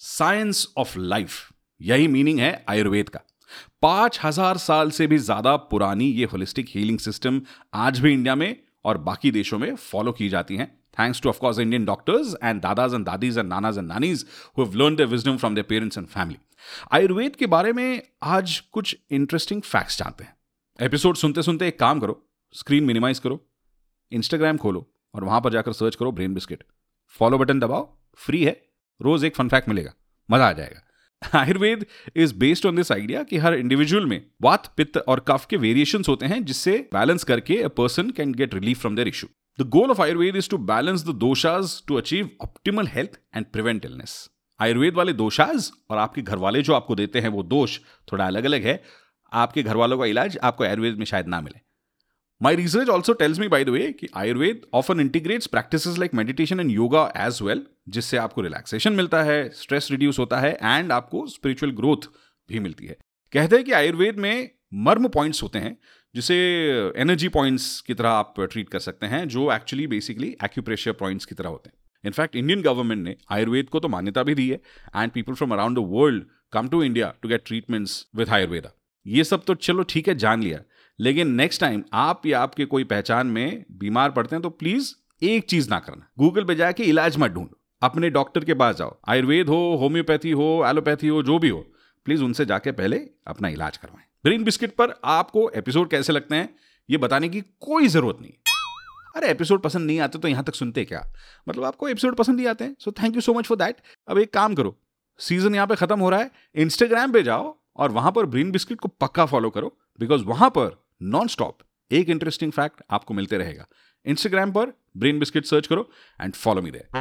Science of life यही meaning है आयुर्वेद का। पाँच हज़ार साल से भी ज़्यादा पुरानी ये होलिस्टिक हीलिंग सिस्टम आज भी इंडिया में और बाकी देशों में फॉलो की जाती हैं। Thanks to of course Indian doctors and dadas and dadis and nanas and nanis who learn the wisdom from their parents and family Ayurveda के बारे में आज कुछ इंटरेस्टिंग फैक्ट्स जानते हैं। एपिसोड सुनते सुनते एक काम करो स्क्रीन मिनिमाइज करो इंस्टाग्राम खोलो और वहाँ पर जाकर सर्च करो ब्रेन बिस्किट फॉलो बटन दबाओ फ्री है। रोज एक फन फैक्ट मिलेगा, मज़ा आ जाएगा। Ayurveda is based on this idea कि हर इंडिविजुअल में वात, पित्त और कफ के वेरिएशन होते हैं जिससे बैलेंस करके a person can get relief from their issue the goal of Ayurveda is to balance the doshas to achieve optimal health and prevent illness Ayurveda वाले दोषाज और आपके घर वाले जो आपको देते हैं वो दोष थोड़ा अलग अलग है। आपके घर वालों का इलाज आपको आयुर्वेद में शायद ना मिले। My research also tells me, by the way, कि Ayurveda often integrates practices like meditation and yoga as well, जिससे आपको रिलैक्सेशन मिलता है स्ट्रेस रिड्यूस होता है एंड आपको स्पिरिचुअल ग्रोथ भी मिलती है। कहते हैं कि आयुर्वेद में मर्म पॉइंट्स होते हैं जिसे एनर्जी पॉइंट्स की तरह आप ट्रीट कर सकते हैं जो एक्चुअली बेसिकली एक्यूप्रेशर पॉइंट्स की तरह होते हैं। इनफैक्ट इंडियन गवर्नमेंट ने आयुर्वेद को तो मान्यता भी दी है and people from around the world come to India to get treatments with Ayurveda ये सब तो चलो ठीक है जान लिया। लेकिन नेक्स्ट टाइम आप या आपके कोई पहचान में बीमार पड़ते हैं तो प्लीज़ एक चीज़ ना करना। गूगल पे जाके इलाज मत ढूंढो। अपने डॉक्टर के पास जाओ। आयुर्वेद हो होम्योपैथी हो एलोपैथी हो, जो भी हो प्लीज़ उनसे जाके पहले अपना इलाज करवाएँ। ब्रेन बिस्किट पर आपको एपिसोड कैसे लगते हैं, ये बताने की कोई ज़रूरत नहीं अरे एपिसोड पसंद नहीं आते तो यहाँ तक सुनते क्या? मतलब आपको एपिसोड पसंद ही आते हैं। So thank you so much for that अब एक काम करो। सीज़न यहाँ पे खत्म हो रहा है। इंस्टाग्राम पे जाओ और वहाँ पर ब्रेन बिस्किट को पक्का फॉलो करो। बिकॉज़ वहाँ पर नॉन स्टॉप एक इंटरेस्टिंग फैक्ट आपको मिलते रहेगा। इंस्टाग्राम पर ब्रेन बिस्किट सर्च करो एंड फॉलो मी देयर